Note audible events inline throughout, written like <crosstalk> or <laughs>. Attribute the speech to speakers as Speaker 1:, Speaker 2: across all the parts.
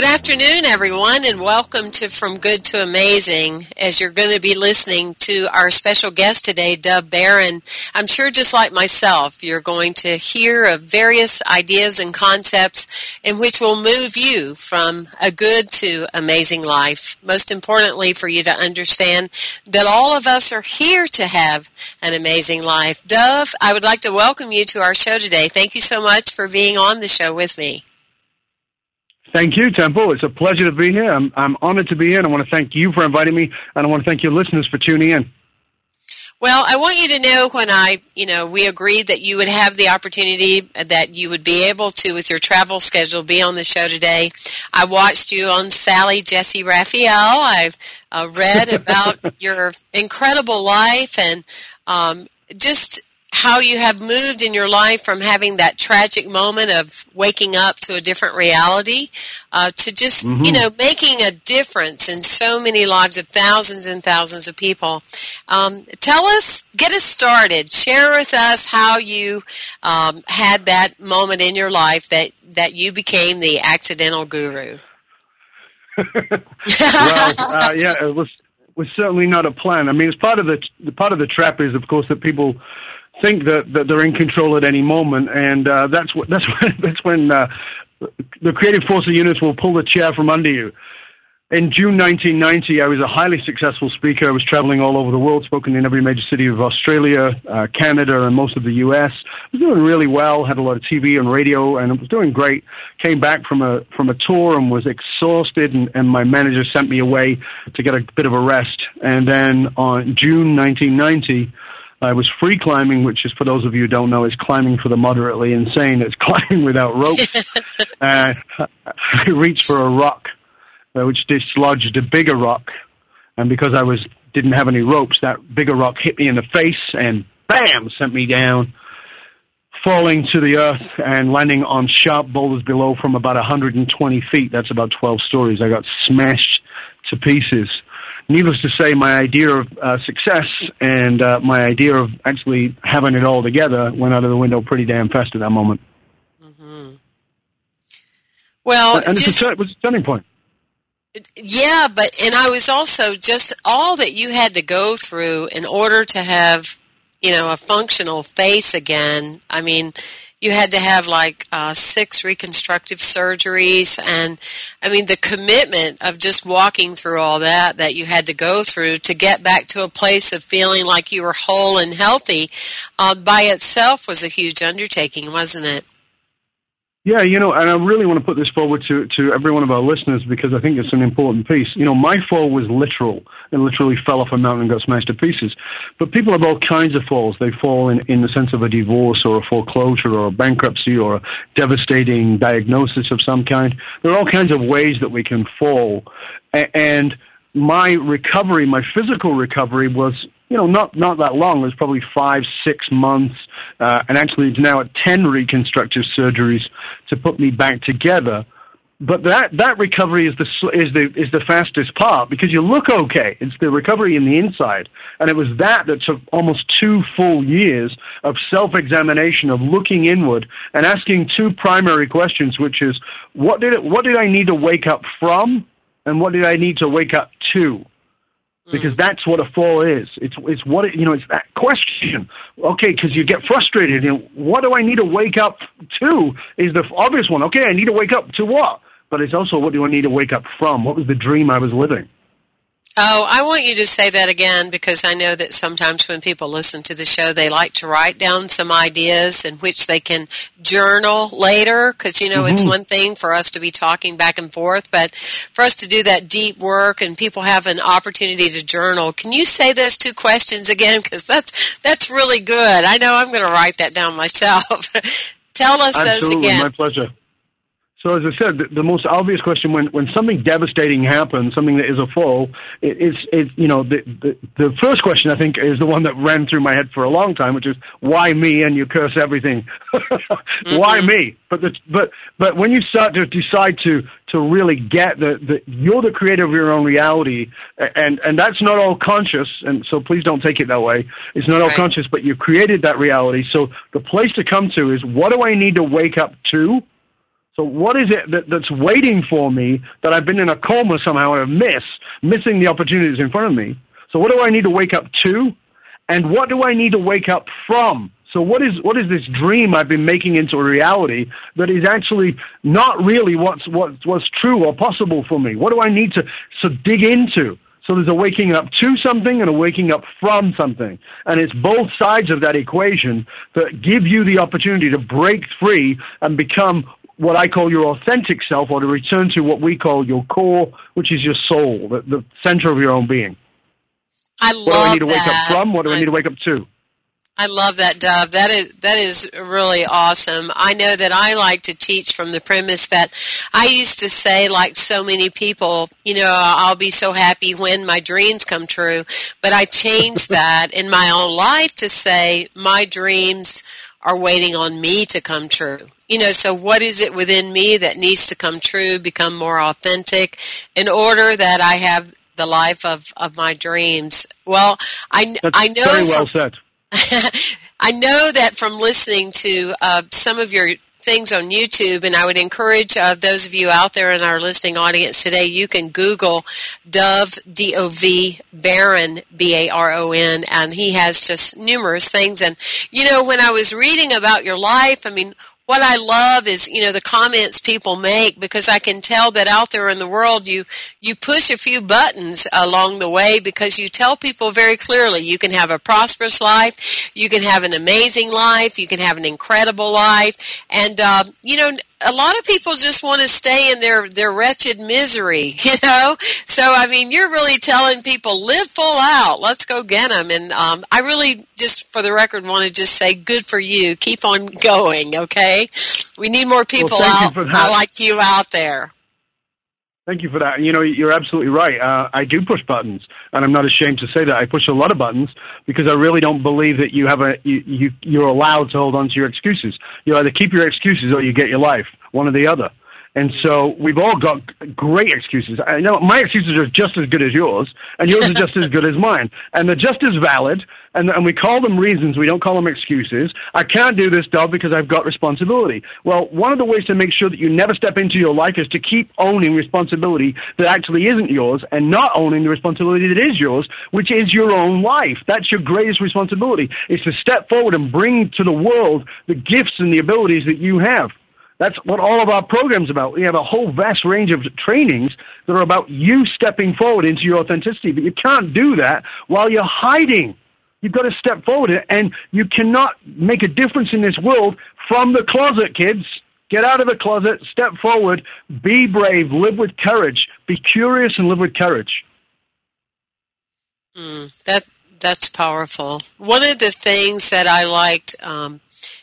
Speaker 1: Good afternoon, everyone, and welcome to From Good to Amazing. As you're going to be listening to our special guest today, Dov Baron, I'm sure just like myself, you're going to hear of various ideas and concepts in which will move you from a good to amazing life. Most importantly, for you to understand that all of us are here to have an amazing life. Dov, I would like to welcome you to our show today. Thank you so much for being on the show with me.
Speaker 2: Thank you, Temple. It's a pleasure to be here. I'm, I'm honored to be here, and I want to thank you for inviting me, and I want to thank your listeners for tuning in.
Speaker 1: Well, I want you to know when I, you know, we agreed that you would have the opportunity that you would be able to, with your travel schedule, be on the show today. I watched you on Sally Jessy Raphael. I've uh, read about <laughs> your incredible life and um, just how you have moved in your life from having that tragic moment of waking up to a different reality uh, to just mm-hmm. you know making a difference in so many lives of thousands and thousands of people. Um, tell us get us started. Share with us how you um, had that moment in your life that that you became the accidental guru.
Speaker 2: Well uh, yeah it was was certainly not a plan. I mean it's part of the, the part of the trap is of course that people think that, that they're in control at any moment, and uh, that's what <laughs> that's when that's when uh, the creative force of units will pull the chair from under you. In June 1990, I was a highly successful speaker. I was traveling all over the world, spoken in every major city of Australia, uh, Canada, and most of the U.S. I was doing really well. Had a lot of TV and radio, and was doing great. Came back from a from a tour and was exhausted, and, and my manager sent me away to get a bit of a rest. And then on June 1990. I was free climbing, which is for those of you who don't know, is climbing for the moderately insane. It's <laughs> climbing without ropes. <laughs> uh, <laughs> I reached for a rock, uh, which dislodged a bigger rock, and because I was didn't have any ropes, that bigger rock hit me in the face and bam, sent me down, falling to the earth and landing on sharp boulders below from about 120 feet. That's about 12 stories. I got smashed to pieces needless to say, my idea of uh, success and uh, my idea of actually having it all together went out of the window pretty damn fast at that moment.
Speaker 1: Mm-hmm. Well,
Speaker 2: and, and just, it was a turning point.
Speaker 1: Yeah, but and I was also just all that you had to go through in order to have, you know, a functional face again. I mean, you had to have like uh, six reconstructive surgeries and i mean the commitment of just walking through all that that you had to go through to get back to a place of feeling like you were whole and healthy uh, by itself was a huge undertaking wasn't it
Speaker 2: yeah, you know, and I really want to put this forward to, to every one of our listeners because I think it's an important piece. You know, my fall was literal. It literally fell off a mountain and got smashed to pieces. But people have all kinds of falls. They fall in, in the sense of a divorce or a foreclosure or a bankruptcy or a devastating diagnosis of some kind. There are all kinds of ways that we can fall. And my recovery, my physical recovery was you know, not not that long. It was probably five, six months, uh, and actually it's now at ten reconstructive surgeries to put me back together but that that recovery is the is the is the fastest part because you look okay. It's the recovery in the inside, and it was that that took almost two full years of self examination, of looking inward and asking two primary questions, which is what did it, what did I need to wake up from, and what did I need to wake up to Hmm. because that's what a fall is. It's it's what it, you know. It's that question. Okay, because you get frustrated. You know, what do I need to wake up to? Is the obvious one. Okay, I need to wake up to what? but it's also what do I need to wake up from? What was the dream I was living?
Speaker 1: Oh, I want you to say that again because I know that sometimes when people listen to the show, they like to write down some ideas in which they can journal later. Because, you know, mm-hmm. it's one thing for us to be talking back and forth, but for us to do that deep work and people have an opportunity to journal. Can you say those two questions again? Because that's, that's really good. I know I'm going to write that down myself. <laughs> Tell us
Speaker 2: Absolutely,
Speaker 1: those again.
Speaker 2: My pleasure. So as I said, the, the, most obvious question when, when something devastating happens, something that is a fall, it, it's it, you know the, the the first question I think is the one that ran through my head for a long time, which is why me? And you curse everything. <laughs> mm-hmm. Why me? But the, but but when you start to decide to to really get that the, you're the creator of your own reality, and and that's not all conscious, and so please don't take it that way. It's not all right. conscious, but you created that reality. So the place to come to is what do I need to wake up to? So what is it that, that's waiting for me that I've been in a coma somehow and miss, missing the opportunities in front of me? So what do I need to wake up to? And what do I need to wake up from? So what is what is this dream I've been making into a reality that is actually not really what's what's, what's true or possible for me? What do I need to so dig into? So there's a waking up to something and a waking up from something. And it's both sides of that equation that give you the opportunity to break free and become what I call your authentic self, or to return to what we call your core, which is your soul, the, the center of your own being.
Speaker 1: I love
Speaker 2: What do I need to
Speaker 1: that.
Speaker 2: wake up from? What do I, I need to wake up to?
Speaker 1: I love that, Dov. That is that is really awesome. I know that I like to teach from the premise that I used to say, like so many people, you know, I'll be so happy when my dreams come true. But I changed <laughs> that in my own life to say my dreams are waiting on me to come true. You know, so what is it within me that needs to come true, become more authentic in order that I have the life of, of my dreams? Well, I,
Speaker 2: That's
Speaker 1: I know.
Speaker 2: Very well said. <laughs>
Speaker 1: I know that from listening to uh, some of your things on YouTube, and I would encourage uh, those of you out there in our listening audience today, you can Google Dov, D-O-V, Baron, B-A-R-O-N, and he has just numerous things. And, you know, when I was reading about your life, I mean, what I love is, you know, the comments people make because I can tell that out there in the world you, you push a few buttons along the way because you tell people very clearly you can have a prosperous life, you can have an amazing life, you can have an incredible life, and, uh, you know, a lot of people just want to stay in their their wretched misery, <laughs> you know. So I mean, you're really telling people live full out. Let's go get them. And um, I really, just for the record, want to just say, good for you. Keep on <laughs> going. Okay, we need more people
Speaker 2: well,
Speaker 1: out like you out there.
Speaker 2: Thank you for that. You know, you're absolutely right. Uh, I do push buttons, and I'm not ashamed to say that. I push a lot of buttons because I really don't believe that you have a you, you you're allowed to hold on to your excuses. You either keep your excuses or you get your life, one or the other. And so we've all got great excuses. I know my excuses are just as good as yours, and yours are just as good as mine. And they're just as valid, and, and we call them reasons, we don't call them excuses. I can't do this, Dov, because I've got responsibility. Well, one of the ways to make sure that you never step into your life is to keep owning responsibility that actually isn't yours, and not owning the responsibility that is yours, which is your own life. That's your greatest responsibility, is to step forward and bring to the world the gifts and the abilities that you have. That's what all of our programs about. We have a whole vast range of trainings that are about you stepping forward into your authenticity, but you can't do that while you're hiding. You've got to step forward, and you cannot make a difference in this world from the closet, kids. Get out of the closet, step forward, be brave, live with courage, be curious, and live with courage.
Speaker 1: Mm, that that's powerful. One of the things that I liked um,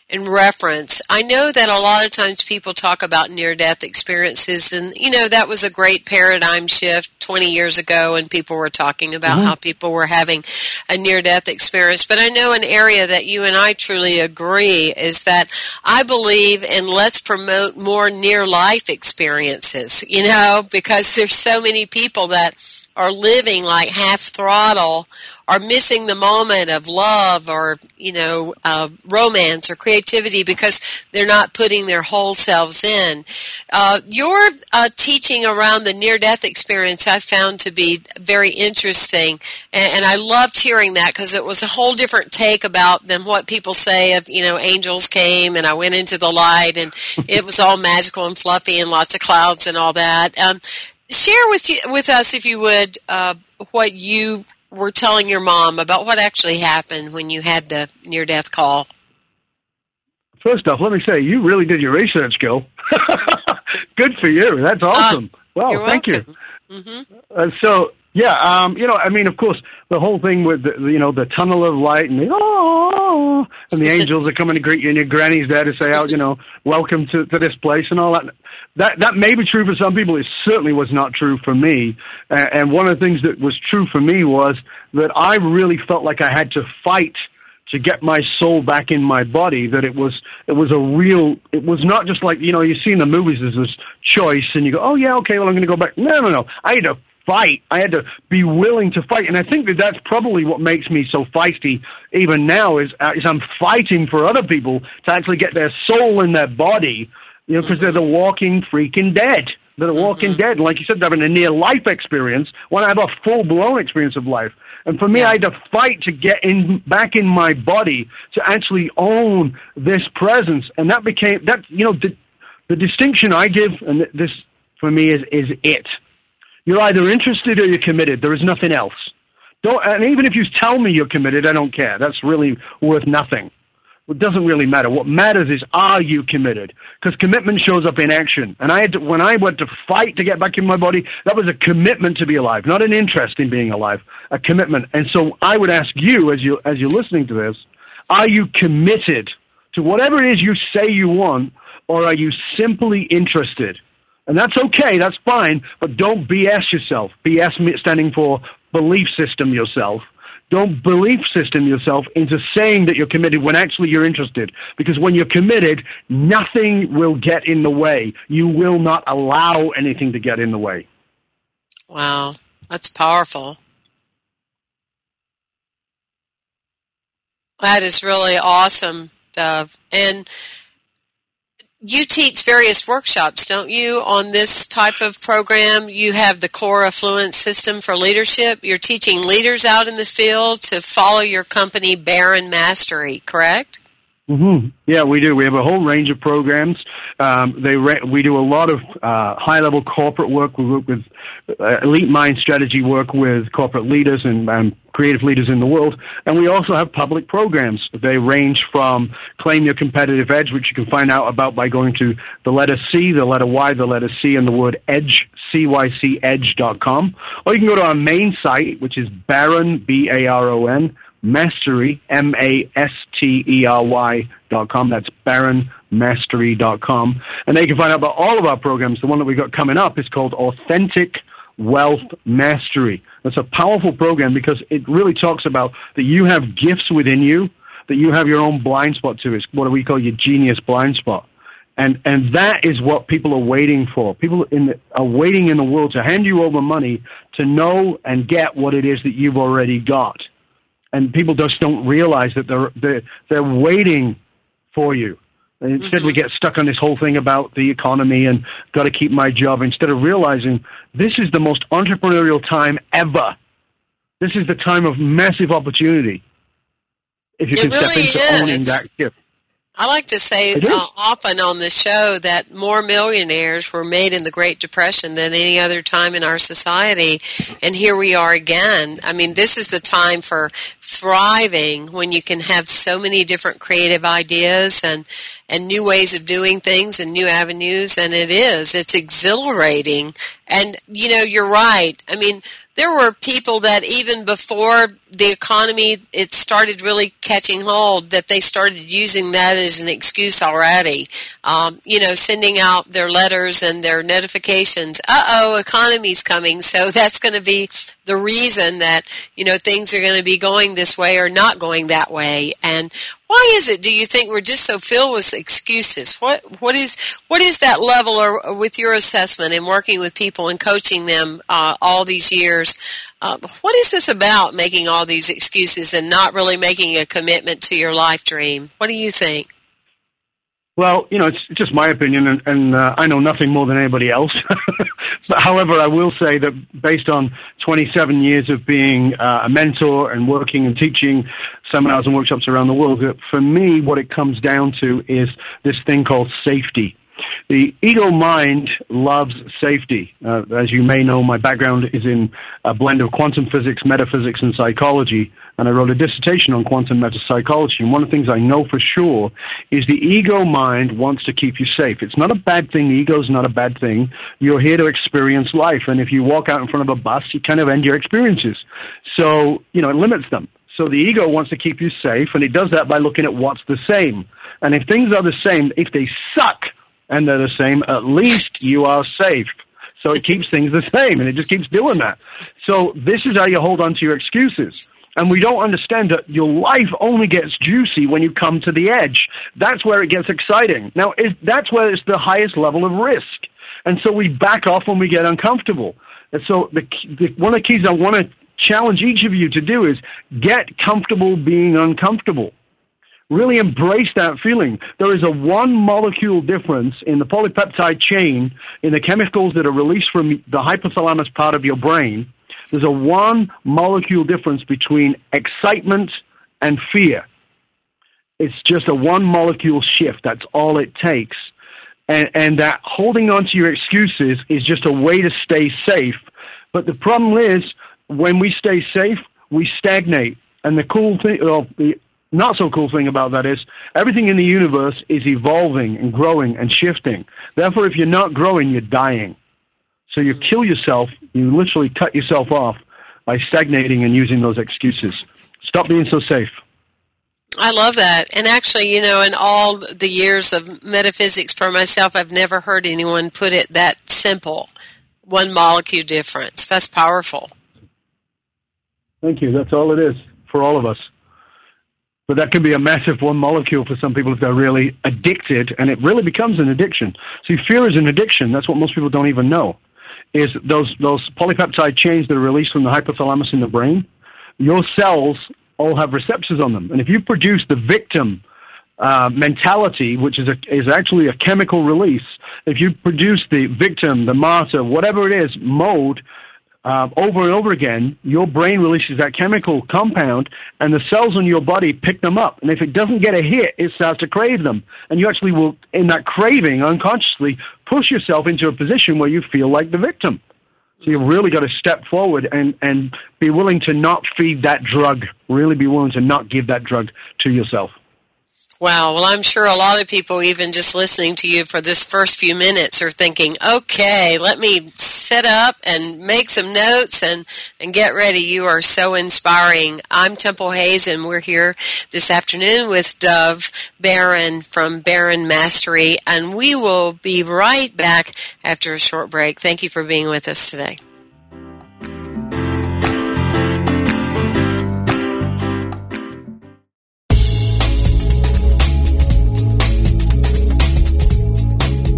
Speaker 1: in reference. I know that a lot of times people talk about near death experiences, and you know that was a great paradigm shift 20 years ago, and people were talking about mm-hmm. how people were having a near death experience. But I know an area that you and I truly agree is that I believe in let's promote more near life experiences, you know, because there's so many people that are living like half throttle are missing the moment of love or you know uh, romance or creativity because they're not putting their whole selves in. Uh, your uh, teaching around the near death experience I found to be very interesting, and, and I loved hearing that because it was a whole different take about than what people say of you know angels came and I went into the light and it was all magical and fluffy and lots of clouds and all that. Um, share with you with us, if you would, uh, what you were telling your mom about what actually happened when you had the near death call.
Speaker 2: First off, let me say you really did your research, Gil. <laughs> Good for you. That's uh, awesome. Uh, well, thank you. Mm-hmm. Uh, so yeah, um, you know, I mean, of course, the whole thing with the, you know the tunnel of light and the oh, and the <laughs> angels are coming to greet you, and your granny's there to say, "Oh, you know, welcome to, to this place," and all that. That that may be true for some people. It certainly was not true for me. Uh, and one of the things that was true for me was that I really felt like I had to fight to get my soul back in my body that it was it was a real it was not just like you know you see in the movies there's this choice and you go oh yeah okay well I'm going to go back no no no I had to fight. I had to be willing to fight, and I think that that's probably what makes me so feisty even now. Is uh, is I'm fighting for other people to actually get their soul in their body, you know, because they're the walking freaking dead. They're the walking mm-hmm. dead. Like you said, they're having a near life experience when I have a full blown experience of life. And for me, yeah. I had to fight to get in back in my body to actually own this presence, and that became that. You know, the, the distinction I give, and this for me is is it. You're either interested or you're committed. There is nothing else. Don't, and even if you tell me you're committed, I don't care. That's really worth nothing. It doesn't really matter. What matters is are you committed? Because commitment shows up in action. And I had to, when I went to fight to get back in my body, that was a commitment to be alive, not an interest in being alive, a commitment. And so I would ask you, as you as you're listening to this, are you committed to whatever it is you say you want, or are you simply interested? And that's okay, that's fine, but don't BS yourself. BS standing for belief system yourself. Don't belief system yourself into saying that you're committed when actually you're interested. Because when you're committed, nothing will get in the way. You will not allow anything to get in the way.
Speaker 1: Wow, that's powerful. That is really awesome, Dov. And you teach various workshops, don't you, on this type of program? You have the core affluence system for leadership. You're teaching leaders out in the field to follow your company, Baron Mastery, correct?
Speaker 2: Mm-hmm. Yeah, we do. We have a whole range of programs. Um, they re- we do a lot of uh, high level corporate work. We work with uh, elite mind strategy work with corporate leaders and, and creative leaders in the world. And we also have public programs. They range from Claim Your Competitive Edge, which you can find out about by going to the letter C, the letter Y, the letter C, and the word edge, C-Y-C, edge.com. Or you can go to our main site, which is Baron, B-A-R-O-N, Mastery, M A S T E R Y dot com. That's dot com. And they can find out about all of our programs. The one that we've got coming up is called Authentic Wealth Mastery. That's a powerful program because it really talks about that you have gifts within you, that you have your own blind spot to. It's what we call your genius blind spot. And, and that is what people are waiting for. People in the, are waiting in the world to hand you over money to know and get what it is that you've already got and people just don't realize that they're they're, they're waiting for you. And instead, mm-hmm. we get stuck on this whole thing about the economy and got to keep my job instead of realizing this is the most entrepreneurial time ever. This is the time of massive opportunity. If you
Speaker 1: it
Speaker 2: can
Speaker 1: really
Speaker 2: step into
Speaker 1: is.
Speaker 2: owning that gift.
Speaker 1: I like to say uh, often on the show that more millionaires were made in the Great Depression than any other time in our society. And here we are again. I mean, this is the time for thriving when you can have so many different creative ideas and, and new ways of doing things and new avenues. And it is, it's exhilarating. And, you know, you're right. I mean, there were people that even before the economy it started really catching hold that they started using that as an excuse already. Um, you know, sending out their letters and their notifications. Uh oh, economy's coming, so <laughs> that's going to be the reason that you know things are going to be going this way or not going that way. And why is it? Do you think we're just so filled with excuses? What what is what is that level, or, with your assessment and working with people and coaching them uh, all these years? Uh, what is this about? Making all these excuses and not really making a commitment to your life dream. What do you think?
Speaker 2: Well, you know, it's just my opinion, and, and uh, I know nothing more than anybody else. <laughs> but however, I will say that based on 27 years of being uh, a mentor and working and teaching seminars and workshops around the world, for me, what it comes down to is this thing called safety. The ego mind loves safety. Uh, as you may know, my background is in a blend of quantum physics, metaphysics, and psychology and I wrote a dissertation on quantum metapsychology. And one of the things I know for sure is the ego mind wants to keep you safe. It's not a bad thing. The ego is not a bad thing. You're here to experience life. And if you walk out in front of a bus, you kind of end your experiences. So, you know, it limits them. So the ego wants to keep you safe, and it does that by looking at what's the same. And if things are the same, if they suck and they're the same, at least you are safe. So it keeps things the same, and it just keeps doing that. So this is how you hold on to your excuses. And we don't understand that your life only gets juicy when you come to the edge. That's where it gets exciting. Now, that's where it's the highest level of risk. And so we back off when we get uncomfortable. And so the, the, one of the keys I want to challenge each of you to do is get comfortable being uncomfortable. Really embrace that feeling. There is a one molecule difference in the polypeptide chain in the chemicals that are released from the hypothalamus part of your brain there's a one molecule difference between excitement and fear. It's just a one molecule shift. That's all it takes. And, and that holding on to your excuses is just a way to stay safe. But the problem is, when we stay safe, we stagnate. And the cool thing, well, the not so cool thing about that is everything in the universe is evolving and growing and shifting. Therefore, if you're not growing, you're dying. So you kill yourself, you literally cut yourself off by stagnating and using those excuses. Stop being so safe.
Speaker 1: I love that. And actually, you know, in all the years of metaphysics for myself, I've never heard anyone put it that simple. One molecule difference. That's powerful.
Speaker 2: Thank you. That's all it is for all of us. But that can be a massive one molecule for some people if they're really addicted, and it really becomes an addiction. See, fear is an addiction. That's what most people don't even know is those those polypeptide chains that are released from the hypothalamus in the brain. Your cells all have receptors on them, and if you produce the victim uh, mentality, which is a, is actually a chemical release, if you produce the victim, the martyr, whatever it is, mode uh, over and over again, your brain releases that chemical compound, and the cells in your body pick them up. And if it doesn't get a hit, it starts to crave them. And you actually will, in that craving, unconsciously push yourself into a position where you feel like the victim. So you've really got to step forward and, and be willing to not feed that drug, really be willing to not give that drug to yourself.
Speaker 1: Wow. Well, I'm sure a lot of people, even just listening to you for this first few minutes, are thinking, okay, let me set up and make some notes and, and get ready. You are so inspiring. I'm Temple Hayes, and we're here this afternoon with Dov Baron from Baron Mastery, and we will be right back after a short break. Thank you for being with us today.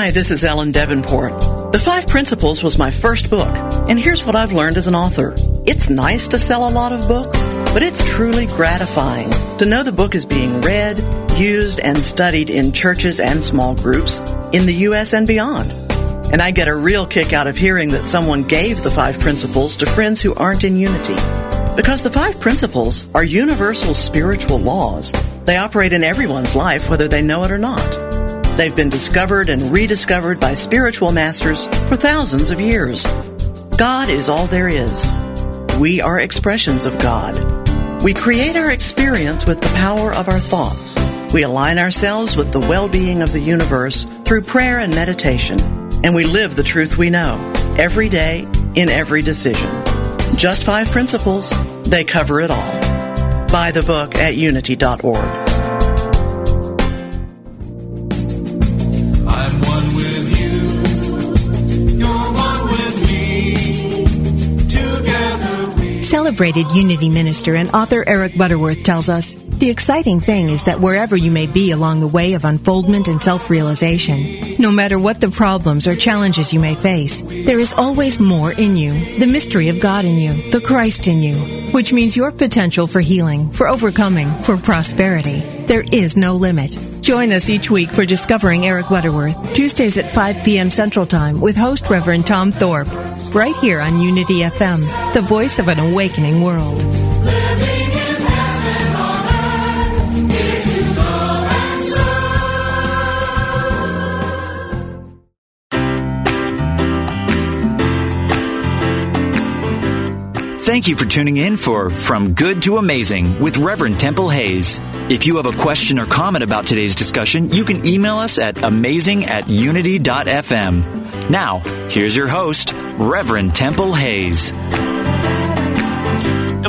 Speaker 3: Hi, this is Ellen Debenport. The Five Principles was my first book, and here's what I've learned as an author. It's nice to sell a lot of books, but it's truly gratifying to know the book is being read, used, and studied in churches and small groups in the U.S. and beyond. And I get a real kick out of hearing that someone gave the five principles to friends who aren't in unity. Because the five principles are universal spiritual laws. They operate in everyone's life, whether they know it or not. They've been discovered and rediscovered by spiritual masters for thousands of years. God is all there is. We are expressions of God. We create our experience with the power of our thoughts. We align ourselves with the well-being of the universe through prayer and meditation. And we live the truth we know every day in every decision. Just five principles. They cover it all. Buy the book at unity.org.
Speaker 4: Celebrated Unity minister and author Eric Butterworth tells us the exciting thing is that wherever you may be along the way of unfoldment and self-realization, no matter what the problems or challenges you may face, there is always more in you, the mystery of God in you, the Christ in you, which means your potential for healing, for overcoming, for prosperity. There is no limit. Join us each week for Discovering Eric Butterworth, Tuesdays at 5 p.m. Central Time with host Reverend Tom Thorpe, right here on Unity FM, the voice of an awakening world.
Speaker 5: Thank you for tuning in for From Good to Amazing with Reverend Temple Hayes. If you have a question or comment about today's discussion, you can email us at amazing at unity.fm. Now, here's your host, Reverend Temple Hayes.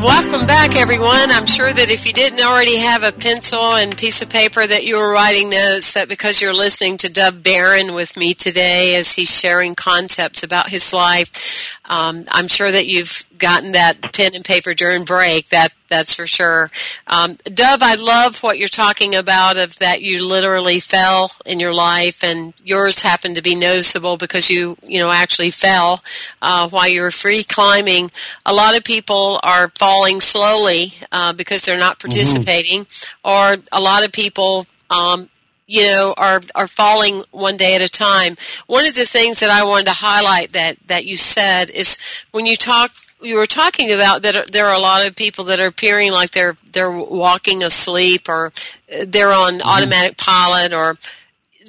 Speaker 1: Welcome back, everyone. I'm sure that if you didn't already have a pencil and piece of paper that you were writing notes, that because you're listening to Dov Baron with me today as he's sharing concepts about his life, um, I'm sure that you've gotten that pen and paper during break. That that's for sure. Um, Dov, I love what you're talking about of that you literally fell in your life, and yours happened to be noticeable because you you know actually fell uh, while you were free climbing. A lot of people are falling slowly uh, because they're not mm-hmm. participating, mm-hmm. or a lot of people um, you know, are are falling one day at a time. One of the things that I wanted to highlight that that you said is when you talk you were talking about that there are a lot of people that are appearing like they're they're walking asleep or they're on mm-hmm. automatic pilot or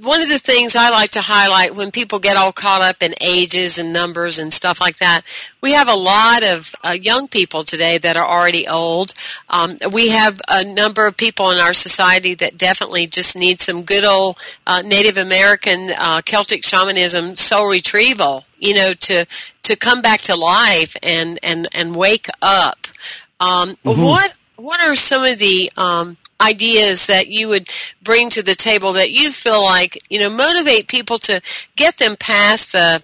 Speaker 1: one of the things I like to highlight when people get all caught up in ages and numbers and stuff like that, we have a lot of uh, young people today that are already old. Um, we have a number of people in our society that definitely just need some good old uh, Native American uh, Celtic shamanism soul retrieval, you know, to to come back to life and and and wake up. Um, mm-hmm. What what are some of the um, ideas that you would bring to the table that you feel like you know motivate people to get them past the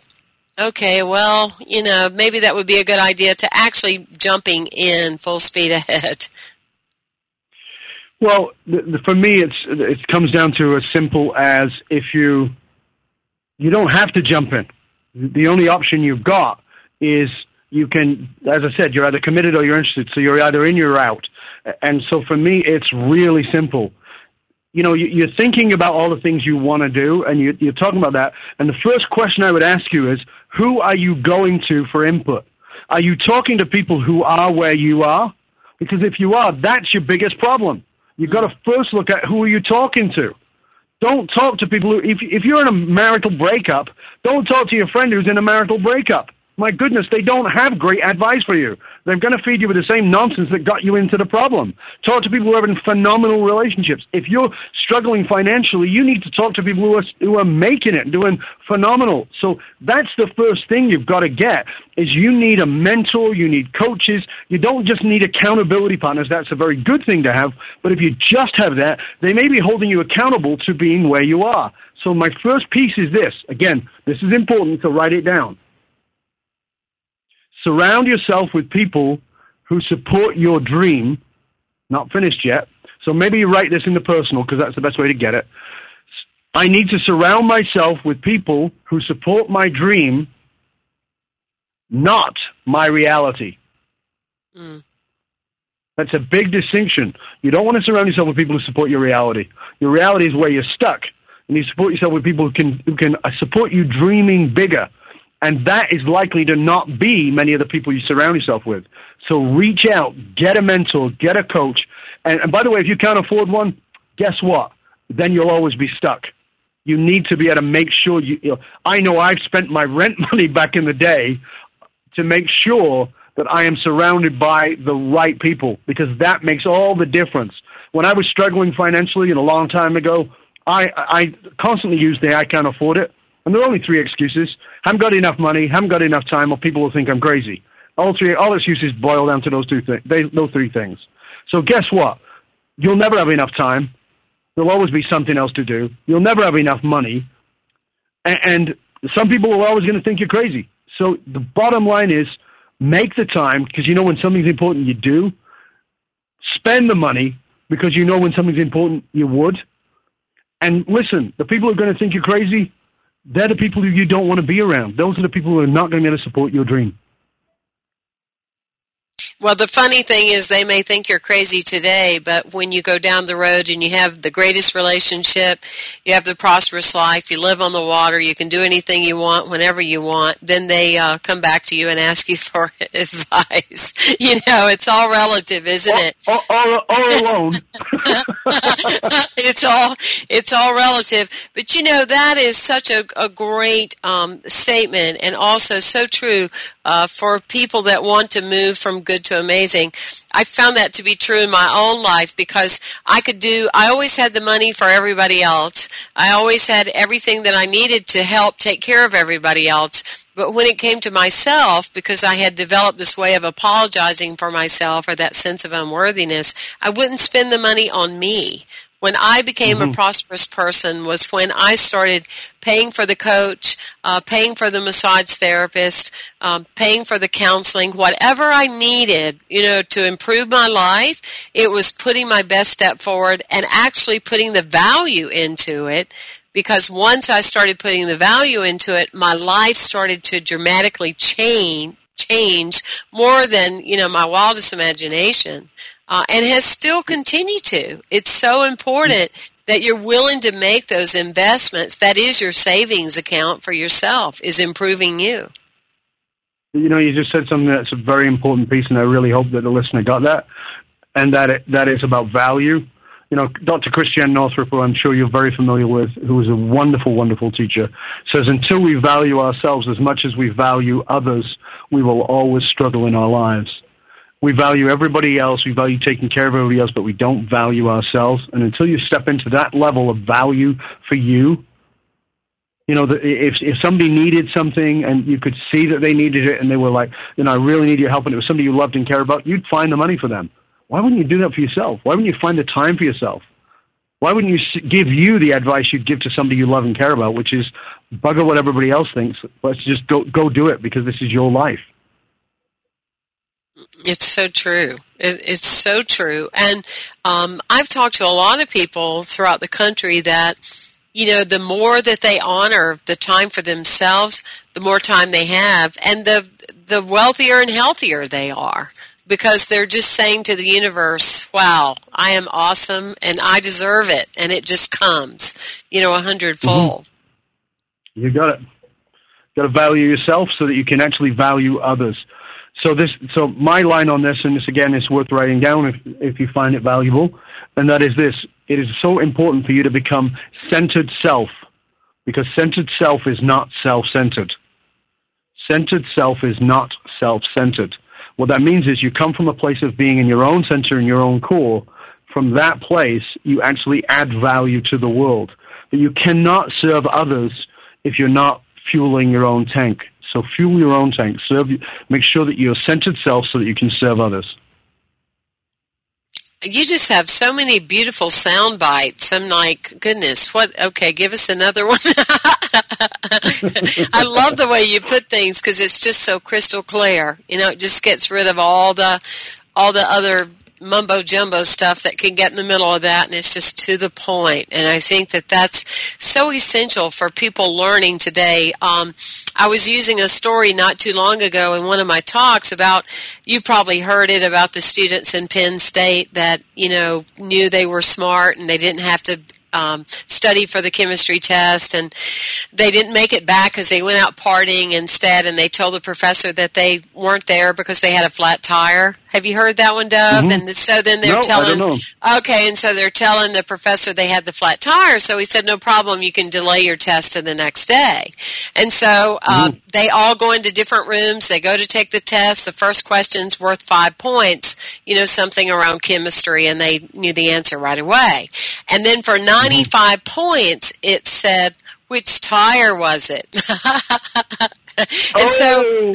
Speaker 1: okay well you know maybe that would be a good idea to actually jumping in full speed <laughs> ahead.
Speaker 2: Well for me it's it comes down to as simple as if you you don't have to jump in. The only option you've got is you can as i said you're either committed or you're interested so you're either in or out and so for me, it's really simple. You know, you're thinking about all the things you want to do, and you're talking about that. And the first question I would ask you is, who are you going to for input? Are you talking to people who are where you are? Because if you are, that's your biggest problem. You've got to first look at who are you talking to. Don't talk to people who, if, if you're in a marital breakup, don't talk to your friend who's in a marital breakup my goodness, they don't have great advice for you. They're going to feed you with the same nonsense that got you into the problem. Talk to people who are in phenomenal relationships. If you're struggling financially, you need to talk to people who are, who are making it, doing phenomenal. So that's the first thing you've got to get is you need a mentor, you need coaches. You don't just need accountability partners. That's a very good thing to have. But if you just have that, they may be holding you accountable to being where you are. So my first piece is this. Again, this is important to write it down Surround yourself with people who support your dream. Not finished yet. So maybe you write this in the personal because that's the best way to get it. I need to surround myself with people who support my dream, not my reality. Mm. That's a big distinction. You don't want to surround yourself with people who support your reality. Your reality is where you're stuck. and you support yourself with people who can who can uh, support you dreaming bigger. And that is likely to not be many of the people you surround yourself with. So reach out, get a mentor, get a coach. And, and by the way, if you can't afford one, guess what? Then you'll always be stuck. You need to be able to make sure you, you know, I know I've spent my rent <laughs> money back in the day to make sure that I am surrounded by the right people because that makes all the difference. When I was struggling financially and a long time ago, I, I constantly used the I can't afford it. And there are only three excuses. Haven't got enough money, haven't got enough time, or people will think I'm crazy. All three, all excuses boil down to those two things, those three things. So guess what? You'll never have enough time. There'll always be something else to do. You'll never have enough money. And, and some people are always going to think you're crazy. So the bottom line is make the time because you know when something's important, you do. Spend the money because you know when something's important, you would. And listen, the people who are going to think you're crazy, they're the people who you don't want to be around. Those are the people who are not going to be able to support your dream.
Speaker 1: Well, the funny thing is they may think you're crazy today, but when you go down the road and you have the greatest relationship, you have the prosperous life, you live on the water, you can do anything you want whenever you want, then they uh, come back to you and ask you <laughs> for advice. You know, it's all relative, isn't it?
Speaker 2: All, all, all alone. <laughs>
Speaker 1: it's all it's all relative. But you know, that is such a, a great um, statement and also so true uh, for people that want to move from good to amazing. I found that to be true in my own life because I could do, I always had the money for everybody else. I always had everything that I needed to help take care of everybody else. But when it came to myself, because I had developed this way of apologizing for myself or that sense of unworthiness, I wouldn't spend the money on me. When I became mm-hmm. a prosperous person was when I started paying for the coach, uh, paying for the massage therapist, um, paying for the counseling, whatever I needed, you know, to improve my life. It was putting my best step forward and actually putting the value into it because once I started putting the value into it, my life started to dramatically change change more than you know my wildest imagination uh, and has still continued to. It's so important that you're willing to make those investments. That is your savings account for yourself, is improving you.
Speaker 2: You know, you just said something that's a very important piece, and I really hope that the listener got that, and that it, that is about value. You know, Dr. Christiane Northrup, who I'm sure you're very familiar with, who is a wonderful, wonderful teacher, says until we value ourselves as much as we value others, we will always struggle in our lives we value everybody else, we value taking care of everybody else, but we don't value ourselves. And until you step into that level of value for you, you know, if if somebody needed something and you could see that they needed it, and they were like, you know, I really need your help, and it was somebody you loved and cared about, you'd find the money for them. Why wouldn't you do that for yourself? Why wouldn't you find the time for yourself? Why wouldn't you give you the advice you'd give to somebody you love and care about, which is bugger what everybody else thinks. Let's just go go do it because this is your life.
Speaker 1: It's so true. It, it's so true. And um, I've talked to a lot of people throughout the country that, you know, the more that they honor the time for themselves, the more time they have, and the the wealthier and healthier they are because they're just saying to the universe, "Wow, I am awesome, and I deserve it," and it just comes, you know, a hundredfold.
Speaker 2: Mm-hmm. You got it. Got to value yourself so that you can actually value others. So this, so my line on this, and this again is worth writing down if, if you find it valuable, and that is this: it is so important for you to become centered self, because centered self is not self-centered. Centered self is not self-centered. What that means is you come from a place of being in your own center in your own core. From that place, you actually add value to the world. But you cannot serve others if you're not fueling your own tank. So fuel your own tank. Serve. Make sure that you're centered self so that you can serve others.
Speaker 1: You just have so many beautiful sound bites. I'm like, goodness, what? Okay, give us another one. <laughs> I love the way you put things because it's just so crystal clear. You know, it just gets rid of all the all the other mumbo jumbo stuff that can get in the middle of that and it's just to the point and i think that that's so essential for people learning today um, i was using a story not too long ago in one of my talks about you probably heard it about the students in penn state that you know knew they were smart and they didn't have to um, study for the chemistry test, and they didn't make it back because they went out partying instead, and they told the professor that they weren't there because they had a flat tire. Have you heard that one, Dov?
Speaker 2: Mhm.
Speaker 1: And so then they're
Speaker 2: No,
Speaker 1: telling, okay, and so they're telling the professor they had the flat tire. So he said, no problem, you can delay your test to the next day. And so uh, they all go into different rooms. They go to take the test. The first question's worth five points. You know something around chemistry, and they knew the answer right away. And then for 95 points, it said, which tire was it? <laughs> <laughs> and so oh. <laughs>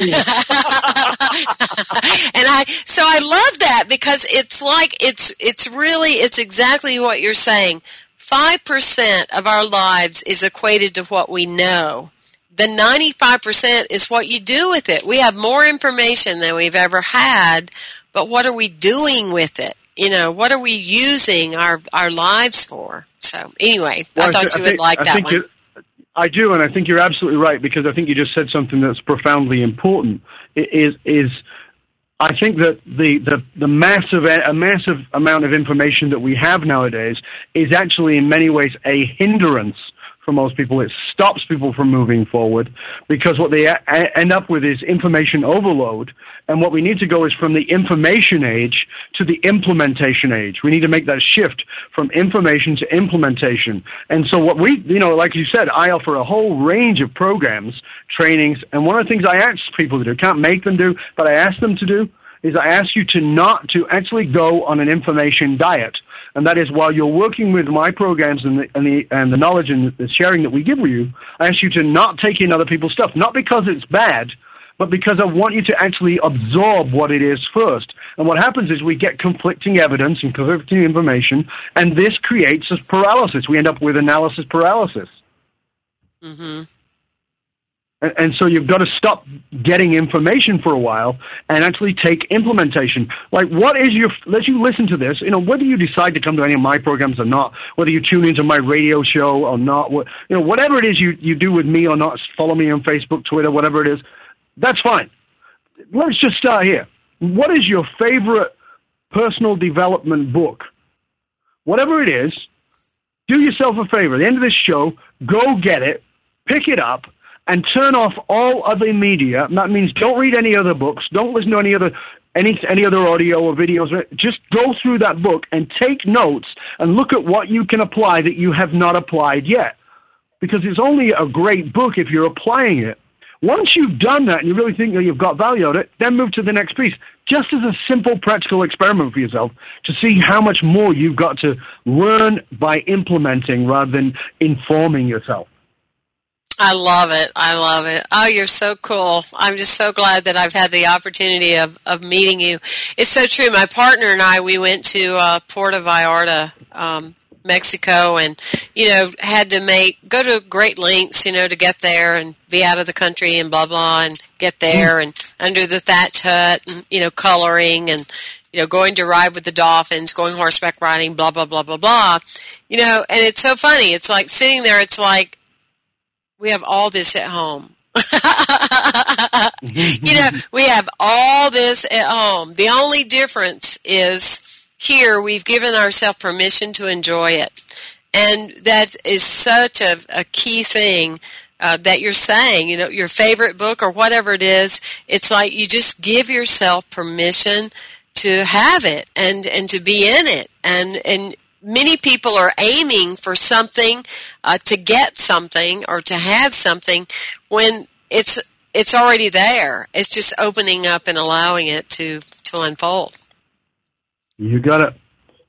Speaker 1: and I so I love that because it's like it's it's really it's exactly what you're saying. Five percent of our lives is equated to what we know. The ninety-five percent is what you do with it. We have more information than we've ever had, but what are we doing with it? You know, what are we using our our lives for? So anyway,
Speaker 2: Well,
Speaker 1: I thought
Speaker 2: thi-
Speaker 1: you would
Speaker 2: think-
Speaker 1: like
Speaker 2: I
Speaker 1: that
Speaker 2: think
Speaker 1: one.
Speaker 2: it- I do, and I think you're absolutely right because I think you just said something that's profoundly important. Is is I think that the, the, the massive a massive amount of information that we have nowadays is actually in many ways a hindrance for most people. It stops people from moving forward because what they a- end up with is information overload. And what we need to go is from the information age to the implementation age. We need to make that shift from information to implementation. And so what we, you know, like you said, I offer a whole range of programs, trainings, and one of the things I ask people to do, can't make them do, but I ask them to do, is I ask you to not, to actually go on an information diet. And that is while you're working with my programs and the, and the, and the knowledge and the sharing that we give you, I ask you to not take in other people's stuff. Not because it's bad, but because I want you to actually absorb what it is first. And what happens is we get conflicting evidence and conflicting information, and this creates a paralysis. We end up with analysis paralysis.
Speaker 1: hmm
Speaker 2: And, and so you've got to stop getting information for a while and actually take implementation. Like, what is your, let you listen to this, you know, whether you decide to come to any of my programs or not, whether you tune into my radio show or not, what, you know, whatever it is you, you do with me or not, follow me on Facebook, Twitter, whatever it is, that's fine. Let's just start here. What is your favorite personal development book? Whatever it is, do yourself a favor. At the end of this show, go get it, pick it up, and turn off all other media. That means don't read any other books, don't listen to any other any any other audio or videos. Just go through that book and take notes and look at what you can apply that you have not applied yet. Because it's only a great book if you're applying it. Once you've done that and you really think that you've got value out of it, then move to the next piece. Just as a simple practical experiment for yourself to see how much more you've got to learn by implementing rather than informing yourself.
Speaker 1: I love it. I love it. Oh, you're so cool. I'm just so glad that I've had the opportunity of, of meeting you. It's so true. My partner and I, we went to uh, Puerto Vallarta, um, Mexico, and you know had to make go to great lengths, you know, to get there and be out of the country and blah blah, and get there and under the thatch hut, and you know, coloring and you know, going to ride with the dolphins, going horseback riding, blah blah blah blah blah. You know, and it's so funny. It's like sitting there. It's like we have all this at home. <laughs> you know, we have all this at home. The only difference is here we've given ourselves permission to enjoy it. And that is such a, a key thing uh, that you're saying, you know, your favorite book or whatever it is, it's like you just give yourself permission to have it and, and to be in it. And, and many people are aiming for something uh, to get something or to have something when it's it's already there. It's just opening up and allowing it to to unfold.
Speaker 2: You got it.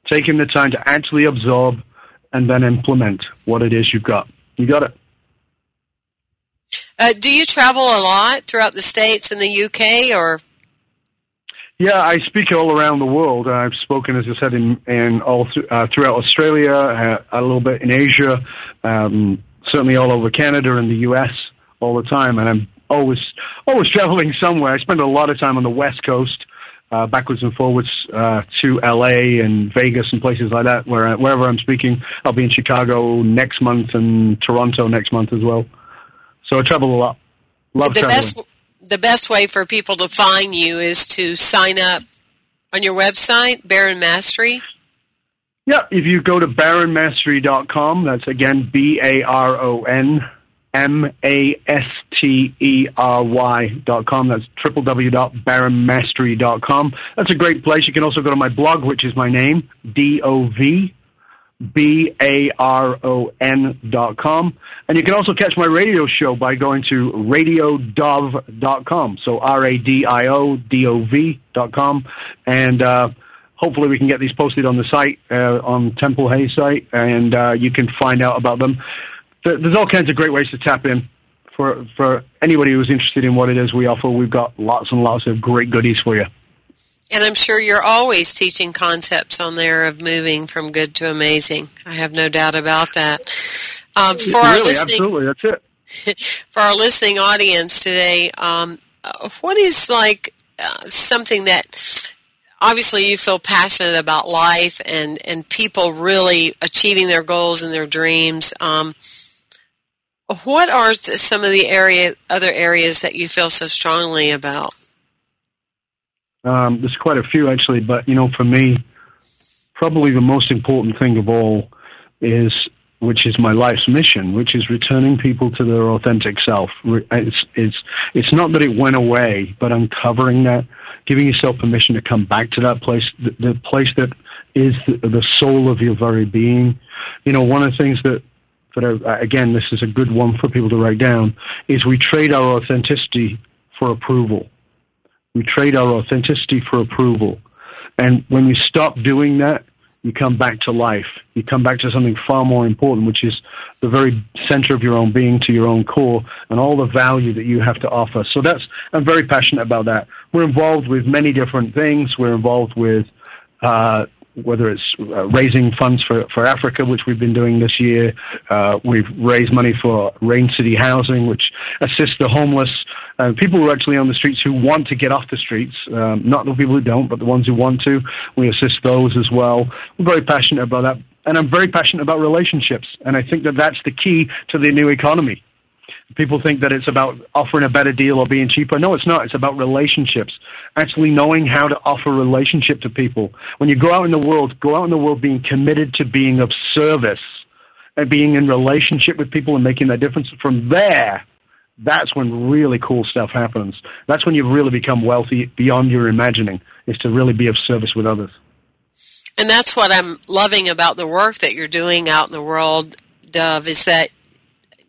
Speaker 2: Taking the time to actually absorb and then implement what it is you've got. You got it.
Speaker 1: Uh, do you travel a lot throughout the states and the UK, or
Speaker 2: Yeah, I speak all around the world. I've spoken, as I said, in, in all th- uh, throughout Australia, uh, a little bit in Asia, um, certainly all over Canada and the U.S. all the time, and I'm always always traveling somewhere. I spend a lot of time on the West Coast, uh, backwards and forwards uh, to L.A. and Vegas and places like that. Where I, wherever I'm speaking, I'll be in Chicago next month and Toronto next month as well. So I travel a lot. Love
Speaker 1: the
Speaker 2: traveling.
Speaker 1: best the best way for people to find you is to sign up on your website, Baron Mastery.
Speaker 2: Yeah, if you go to baronmastery.com, that's again B A R O N M A S T E R Y dot com. That's www.baronmastery.com. That's a great place. You can also go to my blog, which is my name, D O V B A R O N dot com. And you can also catch my radio show by going to radiodov dot com. So R A D I O D O V dot com. And, uh, hopefully we can get these posted on the site, uh, on Temple Hayes site, and, uh, you can find out about them. There's all kinds of great ways to tap in. For, for anybody who's interested in what it is we offer, we've got lots and lots of great goodies for you.
Speaker 1: And I'm sure you're always teaching concepts on there of moving from good to amazing. I have no doubt about that.
Speaker 2: Um, for really, our listening, absolutely, that's
Speaker 1: it. <laughs> for our listening audience today, um, what is like uh, something that obviously you feel passionate about life and and people really achieving their goals and their dreams. Um, what are some of the area other areas that you feel so strongly about?
Speaker 2: Um, there's quite a few actually, but you know, for me, probably the most important thing of all is, which is my life's mission, which is returning people to their authentic self. It's it's it's not that it went away, but uncovering that, giving yourself permission to come back to that place, the, the place that is the, the soul of your very being. You know, one of the things that that again, this is a good one for people to write down, is we trade our authenticity for approval. We trade our authenticity for approval. And when you stop doing that, you come back to life. You come back to something far more important, which is the very center of your own being, to your own core, and all the value that you have to offer. So that's, I'm very passionate about that. We're involved with many different things. We're involved with uh, whether it's uh, raising funds for, for Africa, which we've been doing this year. Uh, we've raised money for Rain City Housing, which assists the homeless, uh, people who are actually on the streets who want to get off the streets, um, not the people who don't, but the ones who want to. We assist those as well. We're very passionate about that. And I'm very passionate about relationships. And I think that that's the key to the new economy people think that it's about offering a better deal or being cheaper. No, it's not. It's about relationships. Actually knowing how to offer relationship to people. When you go out in the world, go out in the world being committed to being of service and being in relationship with people and making that difference. From there, that's when really cool stuff happens. That's when you really become wealthy beyond your imagining, is to really be of service with others.
Speaker 1: And that's what I'm loving about the work that you're doing out in the world, Dov, is that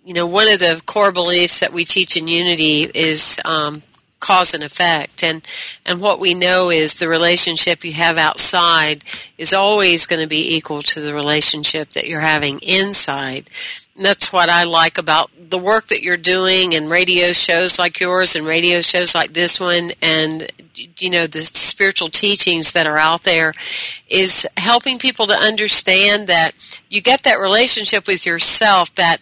Speaker 1: you know, one of the core beliefs that we teach in Unity is um, cause and effect, and and what we know is the relationship you have outside is always going to be equal to the relationship that you're having inside. And that's what I like about the work that you're doing and radio shows like yours and radio shows like this one and you know the spiritual teachings that are out there is helping people to understand that you get that relationship with yourself that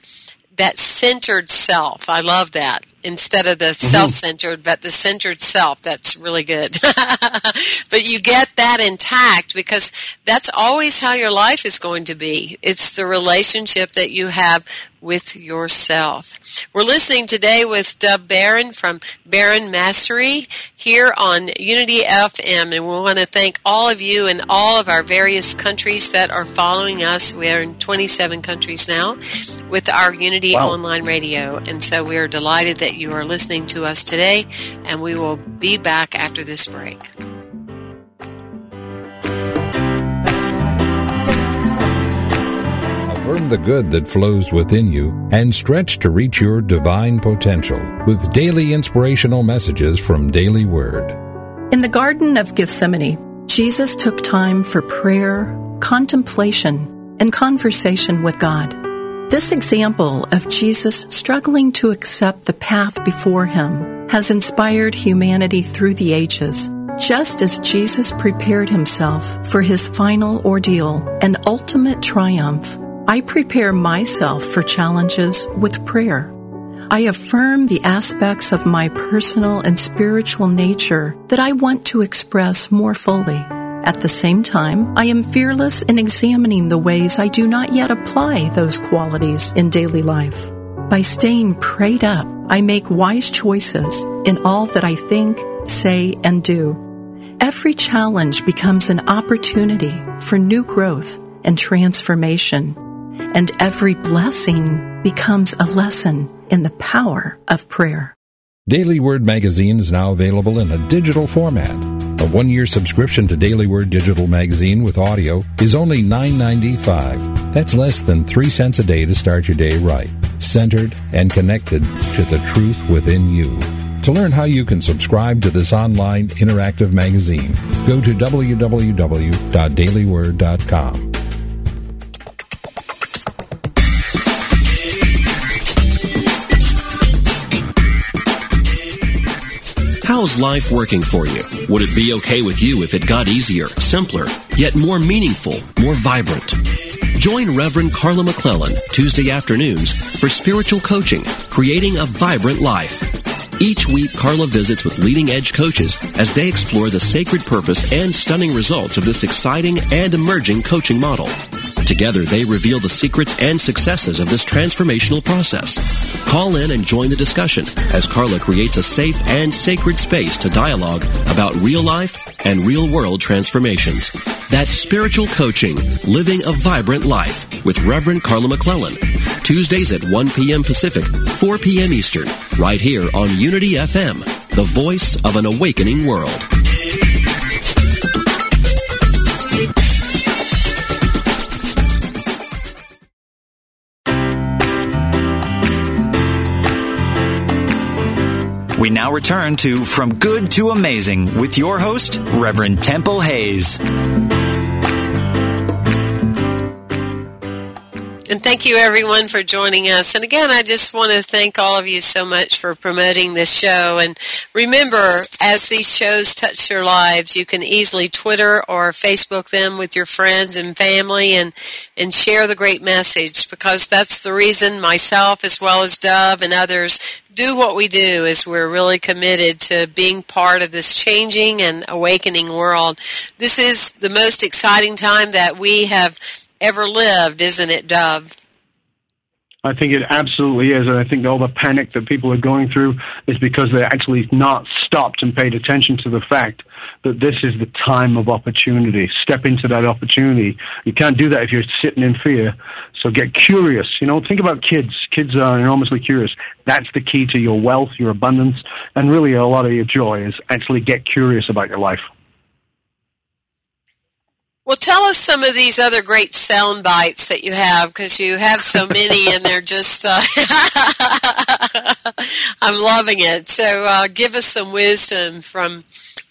Speaker 1: that centered self. I love that. Instead of the mm-hmm. self-centered, but the centered self. That's really good. <laughs> but you get that intact because that's always how your life is going to be. It's the relationship that you have with yourself. We're listening today with Dov Baron from Baron Mastery here on Unity FM, and we want to thank all of you in all of our various countries that are following us. We are in 27 countries now with our Unity wow. Online Radio, and so we are delighted that you are listening to us today, and we will be back after this break.
Speaker 6: Affirm the good that flows within you and stretch to reach your divine potential with daily inspirational messages from Daily Word.
Speaker 7: In the Garden of Gethsemane, Jesus took time for prayer, contemplation, and conversation with God. This example of Jesus struggling to accept the path before him has inspired humanity through the ages just as Jesus prepared himself for his final ordeal and ultimate triumph, I prepare myself for challenges with prayer. I affirm the aspects of my personal and spiritual nature that I want to express more fully. At the same time, I am fearless in examining the ways I do not yet apply those qualities in daily life. By staying prayed up, I make wise choices in all that I think, say, and do. Every challenge becomes an opportunity for new growth and transformation. And every blessing becomes a lesson in the power of prayer.
Speaker 6: Daily Word magazine is now available in a digital format. A one-year subscription to Daily Word digital magazine with audio is only $9.95. That's less than 3 cents a day to start your day right, centered and connected to the truth within you. To learn how you can subscribe to this online interactive magazine, go to www.dailyword.com.
Speaker 8: How's life working for you? Would it be okay with you if it got easier, simpler, yet more meaningful, more vibrant? Join Reverend Carla McClellan Tuesday afternoons for spiritual coaching, creating a vibrant life. Each week, Carla visits with leading edge coaches as they explore the sacred purpose and stunning results of this exciting and emerging coaching model. Together, they reveal the secrets and successes of this transformational process. Call in and join the discussion as Carla creates a safe and sacred space to dialogue about real life and real world transformations. That's spiritual coaching, living a vibrant life with Reverend Carla McClellan. Tuesdays at 1 p.m. Pacific, 4 p.m. Eastern, right here on Unity FM, the voice of an awakening world.
Speaker 5: We now return to From Good to Amazing with your host, Reverend Temple Hayes.
Speaker 1: And thank you everyone for joining us. And again, I just want to thank all of you so much for promoting this show. And remember, as these shows touch your lives, you can easily Twitter or Facebook them with your friends and family and, and share the great message because that's the reason myself as well as Dov and others do what we do is we're really committed to being part of this changing and awakening world. This is the most exciting time that we have ever lived, isn't it, Dov?
Speaker 2: I think it absolutely is, and I think all the panic that people are going through is because they're actually not stopped and paid attention to the fact that this is the time of opportunity. Step into that opportunity. You can't do that if you're sitting in fear. So get curious. You know, think about kids. Kids are enormously curious. That's the key to your wealth, your abundance, and really a lot of your joy is actually get curious about your life.
Speaker 1: Well, tell us some of these other great sound bites that you have because you have so many and they're just, uh, <laughs> I'm loving it. So uh, give us some wisdom from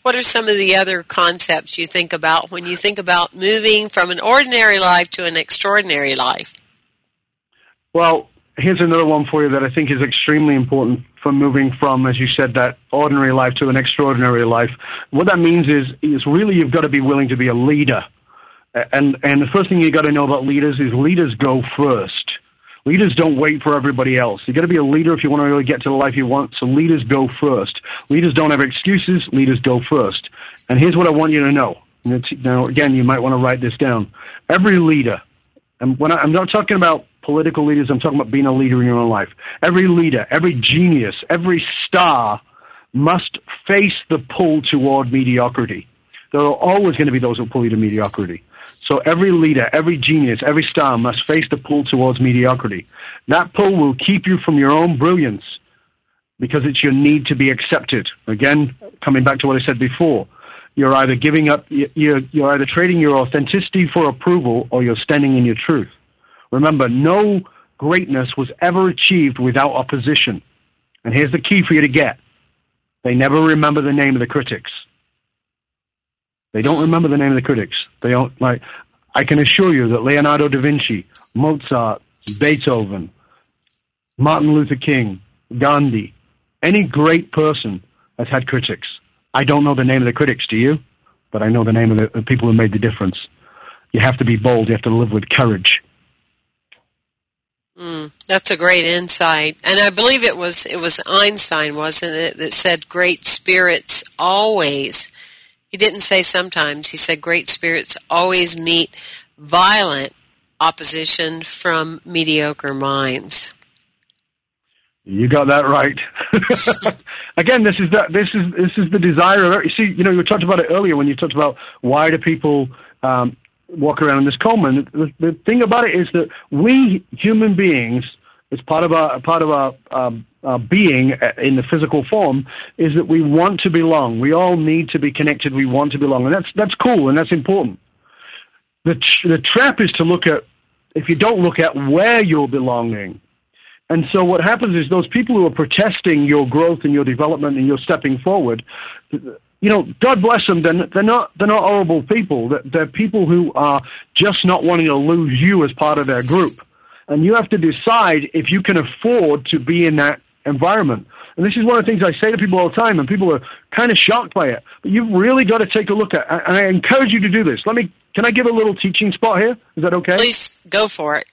Speaker 1: what are some of the other concepts you think about when you think about moving from an ordinary life to an extraordinary life?
Speaker 2: Well, here's another one for you that I think is extremely important for moving from, as you said, that ordinary life to an extraordinary life. What that means is, is really you've got to be willing to be a leader and and the first thing you got to know about leaders is leaders go first. Leaders don't wait for everybody else. You got to be a leader if you want to really get to the life you want. So leaders go first. Leaders don't have excuses. Leaders go first. And here's what I want you to know. Now, again, you might want to write this down. Every leader, and when I, I'm not talking about political leaders, I'm talking about being a leader in your own life. Every leader, every genius, every star must face the pull toward mediocrity. There are always going to be those who pull you to mediocrity. So every leader, every genius, every star must face the pull towards mediocrity. That pull will keep you from your own brilliance because it's your need to be accepted. Again, coming back to what I said before, you're either giving up, you're, you're either trading your authenticity for approval or you're standing in your truth. Remember, no greatness was ever achieved without opposition. And here's the key for you to get. They never remember the name of the critics. They don't remember the name of the critics. They don't like. I can assure you that Leonardo da Vinci, Mozart, Beethoven, Martin Luther King, Gandhi, any great person has had critics. I don't know the name of the critics, do you? But I know the name of the, the people who made the difference. You have to be bold. You have to live with courage.
Speaker 1: Mm, that's a great insight, and I believe it was it was Einstein, wasn't it, that said, "Great spirits always he didn't say sometimes. He said great spirits always meet violent opposition from mediocre minds.
Speaker 2: You got that right. <laughs> Again, this is the, this is this is the desire. Of, you see, you know, you talked about it earlier when you talked about why do people um, walk around in this coma. And the, the thing about it is that we human beings, as part of our part of our, um, our being uh, in the physical form, is that we want to belong. We all need to be connected. We want to belong, and that's that's cool and that's important. The the trap is to look at if you don't look at where you're belonging. And so what happens is those people who are protesting your growth and your development and your stepping forward, you know, God bless them. They're, they're not they're not horrible people. They're, they're people who are just not wanting to lose you as part of their group. And you have to decide if you can afford to be in that environment. And this is one of the things I say to people all the time, and people are kind of shocked by it. But you've really got to take a look at. And I encourage you to do this. Let me. Can I give a little teaching spot here? Is that okay?
Speaker 1: Please go for it.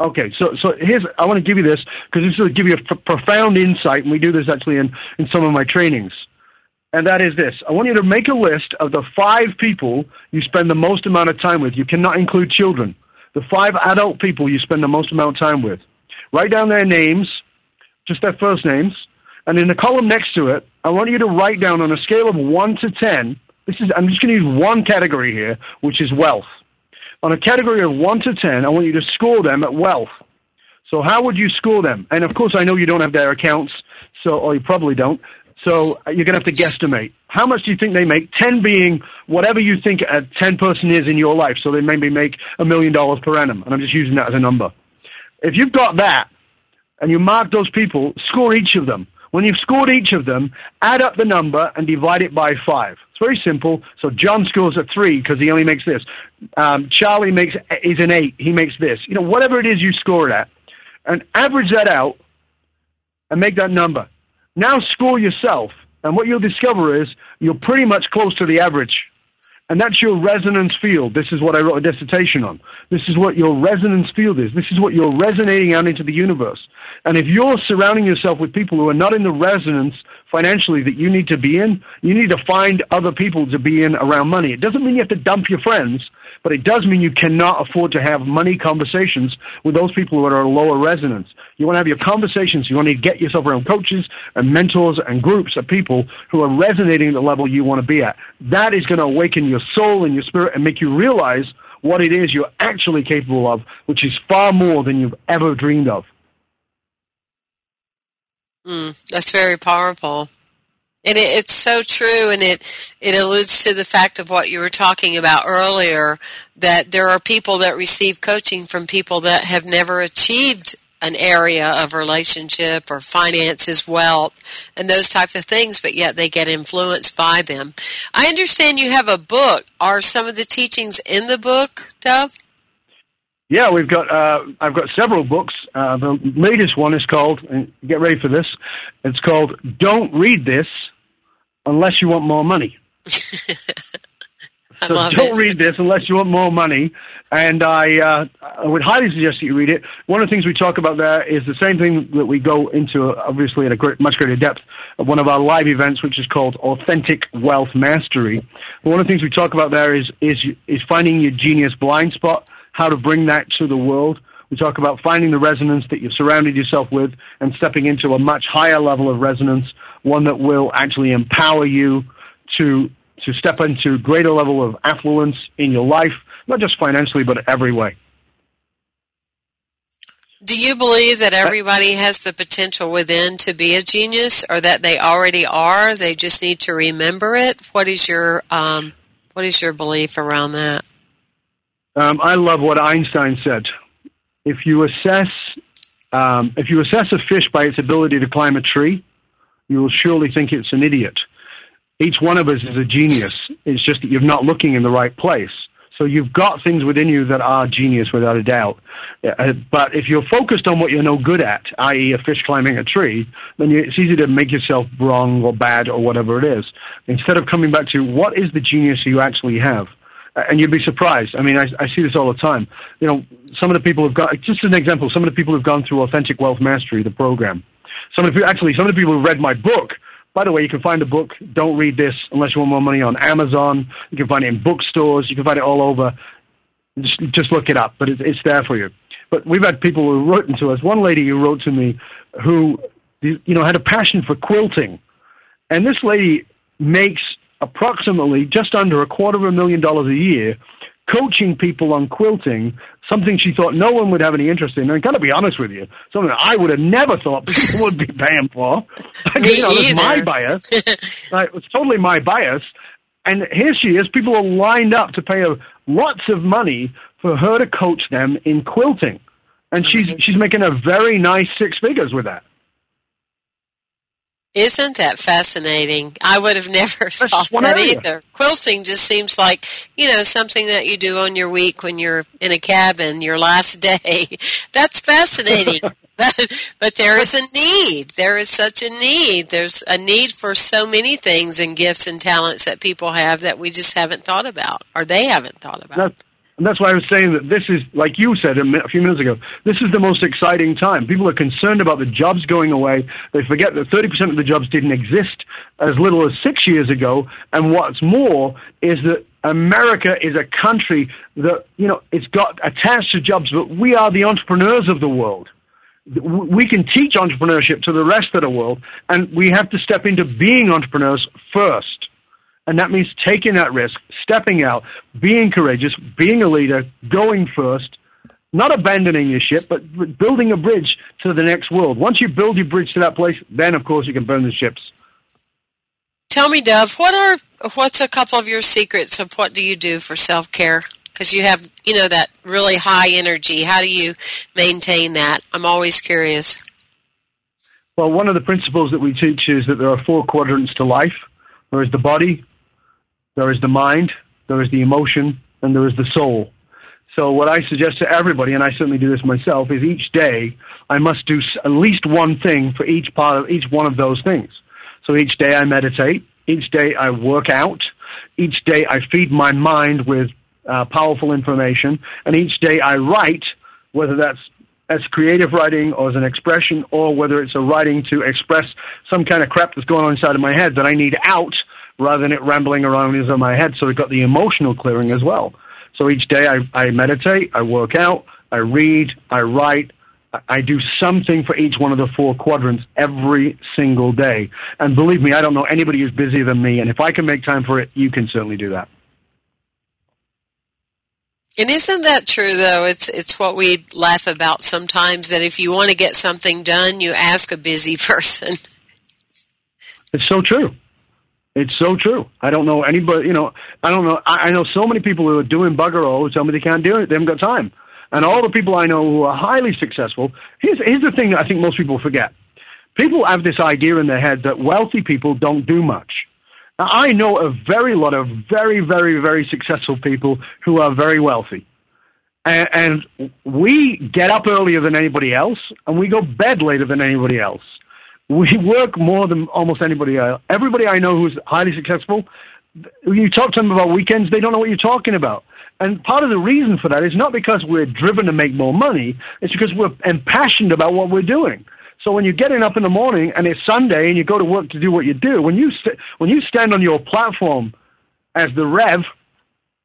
Speaker 2: Okay, so so here's I want to give you this because this will give you a profound insight, and we do this actually in in some of my trainings. And that is this: I want you to make a list of the five people you spend the most amount of time with. You cannot include children. The five adult people you spend the most amount of time with. Write down their names, just their first names, and in the column next to it, I want you to write down on a scale of one to ten. This is I'm just going to use one category here, which is wealth on a category of 1 to 10, I want you to score them at wealth. So how would you score them? And of course, I know you don't have their accounts, so or you probably don't. So uh, you're going to have to guesstimate. How much do you think they make? 10 being whatever you think a 10 person is in your life. So they maybe make a million dollars per annum. And I'm just using that as a number. If you've got that and you mark those people, score each of them. When you've scored each of them, add up the number and divide it by five. It's very simple. So John scores a three because he only makes this. Um, Charlie makes is an eight. He makes this. You know, whatever it is you score it at, and average that out and make that number. Now score yourself, and what you'll discover is you're pretty much close to the average. And that's your resonance field. This is what I wrote a dissertation on. This is what your resonance field is. This is what you're resonating out into the universe. And if you're surrounding yourself with people who are not in the resonance financially that you need to be in, you need to find other people to be in around money. It doesn't mean you have to dump your friends, but it does mean you cannot afford to have money conversations with those people who are a lower resonance. You want to have your conversations. You want to get yourself around coaches and mentors and groups of people who are resonating at the level you want to be at. That is going to awaken your soul and your spirit and make you realize what it is you're actually capable of, which is far more than you've ever dreamed of.
Speaker 1: Mm, that's very powerful. And it, it's so true, and it it alludes to the fact of what you were talking about earlier that there are people that receive coaching from people that have never achieved an area of relationship or finances, wealth, and those types of things, but yet they get influenced by them. I understand you have a book. Are some of the teachings in the book, Dov?
Speaker 2: Yeah, we've got. Uh, I've got several books. Uh, the latest one is called. get ready for this. It's called "Don't Read This Unless You Want More Money." <laughs> so don't it. read this unless you want more money. And I, uh, I would highly suggest that you read it. One of the things we talk about there is the same thing that we go into, obviously, at a great, much greater depth at one of our live events, which is called Authentic Wealth Mastery. One of the things we talk about there is is is finding your genius blind spot how to bring that to the world. We talk about finding the resonance that you've surrounded yourself with and stepping into a much higher level of resonance, one that will actually empower you to to step into greater level of affluence in your life, not just financially, but every way.
Speaker 1: Do you believe that everybody has the potential within to be a genius, or that they already are? They just need to remember it. What is your um, what is your belief around that?
Speaker 2: Um, I love what Einstein said. If you assess um, if you assess a fish by its ability to climb a tree, you will surely think it's an idiot. Each one of us is a genius. It's just that you're not looking in the right place. So you've got things within you that are genius without a doubt. Uh, but if you're focused on what you're no good at, i.e., a fish climbing a tree, then it's easy to make yourself wrong or bad or whatever it is. Instead of coming back to what is the genius you actually have and you'd be surprised. I mean, I, I see this all the time. You know, some of the people have got, just an example, some of the people who've gone through Authentic Wealth Mastery, the program. Some of the, actually, some of the people who read my book, by the way, you can find the book, Don't Read This Unless You Want More Money, on Amazon. You can find it in bookstores. You can find it all over. Just, just look it up, but it, it's there for you. But we've had people who wrote to us. One lady who wrote to me who, you know, had a passion for quilting. And this lady makes approximately just under a quarter of a million dollars a year coaching people on quilting, something she thought no one would have any interest in. And I got to be honest with you, something I would have never thought people <laughs> would be paying for. <laughs>
Speaker 1: Me
Speaker 2: you know, that's my bias. <laughs> right, it's totally my bias. And here she is. People are lined up to pay her lots of money for her to coach them in quilting, and she's she's making a very nice six figures with that.
Speaker 1: Isn't that fascinating? I would have <laughs> never thought that
Speaker 2: area.
Speaker 1: either. Quilting just seems like, you know, something that you do on your week when you're in a cabin, your last <laughs> day. That's fascinating. <laughs> but, but there is a need. There is such a need. There's a need for so many things and gifts and talents that people have that we just haven't thought about, or they haven't thought about.
Speaker 2: That's, and that's why I was saying that this is, like you said a, few minutes ago, this is the most exciting time. People are concerned about the jobs going away. They forget that 30% of the jobs didn't exist as little as six years ago. And what's more is that America is a country that, you know, it's got attached to jobs, but we are the entrepreneurs of the world. We can teach entrepreneurship to the rest of the world, and we have to step into being entrepreneurs first. And that means taking that risk, stepping out, being courageous, being a leader, going first, not abandoning your ship, but building a bridge to the next world. Once you build your bridge to that place, then of course you can burn the ships.
Speaker 1: Tell me, Dov, what are what's a couple of your secrets of what do you do for self care? Because you have, you know, that really high energy. How do you maintain that? I'm always curious.
Speaker 2: Well, one of the principles that we teach is that there are four quadrants to life. There is the body, there is the mind, there is the emotion, and there is the soul. So what I suggest to everybody, and I certainly do this myself, is each day I must do at least one thing for each part of each one of those things. So each day I meditate, each day I work out, each day I feed my mind with uh, powerful information, and each day I write, whether that's as creative writing or as an expression, or whether it's a writing to express some kind of crap that's going on inside of my head that I need out rather than it rambling around inside my head. So I've got the emotional clearing as well. So each day I, I meditate, I work out, I read, I write, I- I do something for each one of the four quadrants every single day. And believe me, I don't know anybody who's busier than me. And if I can make time for it, you can certainly do that.
Speaker 1: And isn't that true though? It's it's what we laugh about sometimes that if you want to get something done, you ask a busy <laughs> person.
Speaker 2: It's so true. It's so true. I don't know anybody, you know, I don't know. I, I know so many people who are doing bugger all who tell me they can't do it. They haven't got time. And all the people I know who are highly successful, here's, here's the thing that I think most people forget. People have this idea in their head that wealthy people don't do much. Now, I know a very lot of very, very, very successful people who are very wealthy. And, and we get up earlier than anybody else, and we go bed later than anybody else. We work more than almost anybody else. Everybody I know who's highly successful, you talk to them about weekends, they don't know what you're talking about. And part of the reason for that is not because we're driven to make more money, it's because we're impassioned about what we're doing. So when you're getting up in the morning and it's Sunday and you go to work to do what you do, when you st- when you stand on your platform as the Rev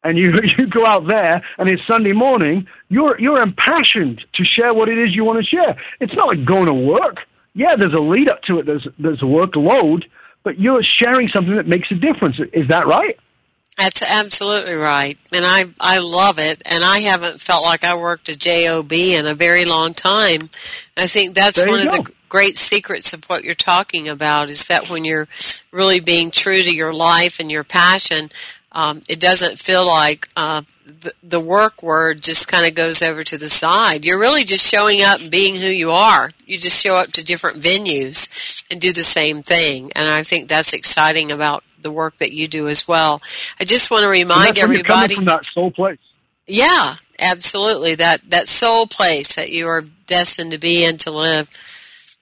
Speaker 2: and you <laughs> you go out there and it's Sunday morning, you're you're impassioned to share what it is you want to share. It's not like going to work. Yeah, there's a lead up to it. There's there's a workload, but you're sharing something that makes a difference. Is that right?
Speaker 1: That's absolutely right. And I I love it and I haven't felt like I worked a job in a very long time. I think that's one
Speaker 2: you
Speaker 1: of
Speaker 2: go.
Speaker 1: the great secrets of what you're talking about is that when you're really being true to your life and your passion, um, it doesn't feel like uh, the, the work word just kind of goes over to the side. You're really just showing up and being who you are. You just show up to different venues and do the same thing. And I think that's exciting about the work that you do as well. I just want to
Speaker 2: And
Speaker 1: remind
Speaker 2: that's when you're coming
Speaker 1: everybody.
Speaker 2: from that soul place.
Speaker 1: Yeah, absolutely. That that soul place that you are destined to be in to live.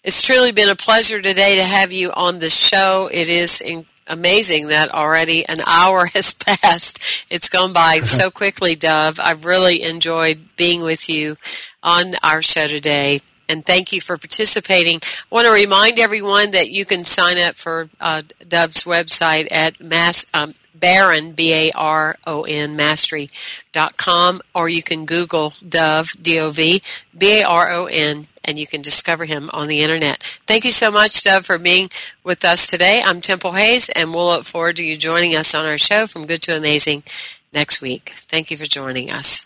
Speaker 1: It's truly been a pleasure today to have you on the show. It is in, amazing that already an hour <laughs> has passed. It's gone by <laughs> so quickly, Dov. I've really enjoyed being with you on our show today. And thank you for participating. I want to remind everyone that you can sign up for uh, Dov's website at mass, um, Baron, B-A-R-O-N, mastery.com, or you can Google Dov, D-O-V, B-A-R-O-N, and you can discover him on the internet. Thank you so much, Dov, for being with us today. I'm Temple Hayes, and we'll look forward to you joining us on our show from Good to Amazing next week. Thank you for joining us.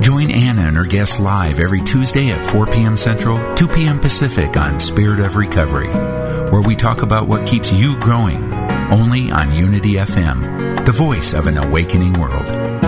Speaker 9: Join Anna and her guests live every Tuesday at 4 p.m. Central, 2 p.m. Pacific on Spirit of Recovery, where we talk about what keeps you growing, only on Unity FM, the voice of an awakening world.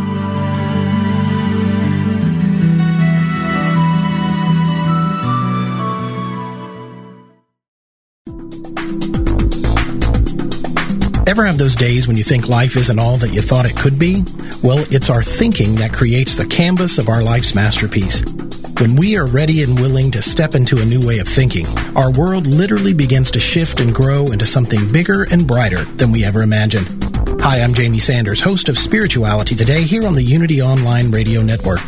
Speaker 10: Ever have those days when you think life isn't all that you thought it could be? Well, it's our thinking that creates the canvas of our life's masterpiece. When we are ready and willing to step into a new way of thinking, our world literally begins to shift and grow into something bigger and brighter than we ever imagined. Hi, I'm Jamie Sanders, host of Spirituality Today here on the Unity Online Radio Network.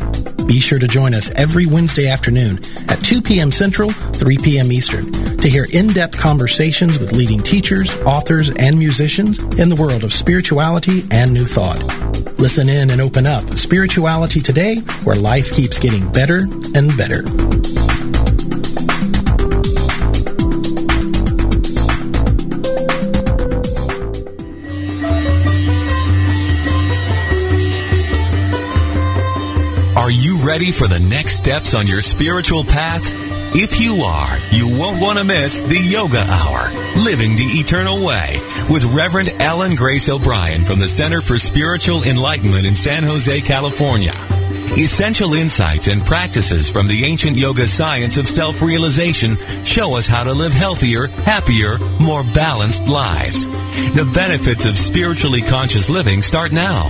Speaker 10: Be sure to join us every Wednesday afternoon at 2 p.m. Central, 3 p.m. Eastern to hear in-depth conversations with leading teachers, authors, and musicians in the world of spirituality and new thought. Listen in and open up. Spirituality Today, where life keeps getting better and better.
Speaker 11: Are you ready for the next steps on your spiritual path? If you are, you won't want to miss the Yoga Hour, Living the Eternal Way, with Reverend Ellen Grace O'Brien from the Center for Spiritual Enlightenment in San Jose, California. Essential insights and practices from the ancient yoga science of self-realization show us how to live healthier, happier, more balanced lives. The benefits of spiritually conscious living start now.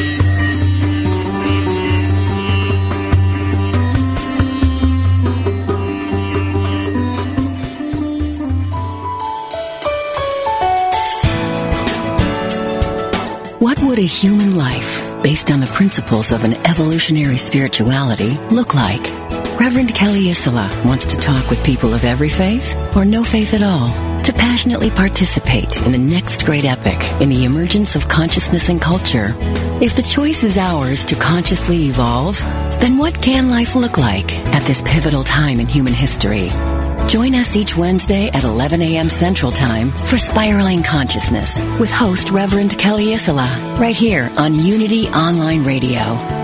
Speaker 12: What would a human life, based on the principles of an evolutionary spirituality, look like? Reverend Kelly Isola wants to talk with people of every faith or no faith at all to passionately participate in the next great epic in the emergence of consciousness and culture. If the choice is ours to consciously evolve, then what can life look like at this pivotal time in human history? Join us each Wednesday at 11 a.m. Central Time for Spiraling Consciousness with host Reverend Kelly Isola, right here on Unity Online Radio,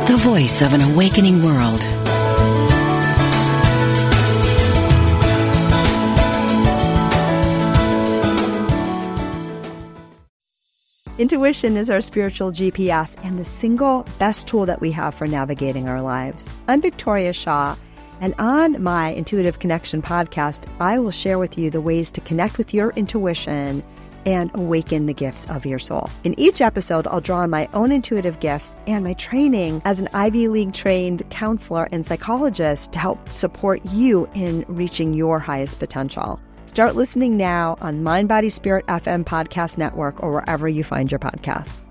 Speaker 12: the voice of an awakening world.
Speaker 13: Intuition is our spiritual GPS and the single best tool that we have for navigating our lives. I'm Victoria Shaw, And on my Intuitive Connection podcast, I will share with you the ways to connect with your intuition and awaken the gifts of your soul. In each episode, I'll draw on my own intuitive gifts and my training as an Ivy League trained counselor and psychologist to help support you in reaching your highest potential. Start listening now on Mind Body Spirit FM Podcast Network or wherever you find your podcasts.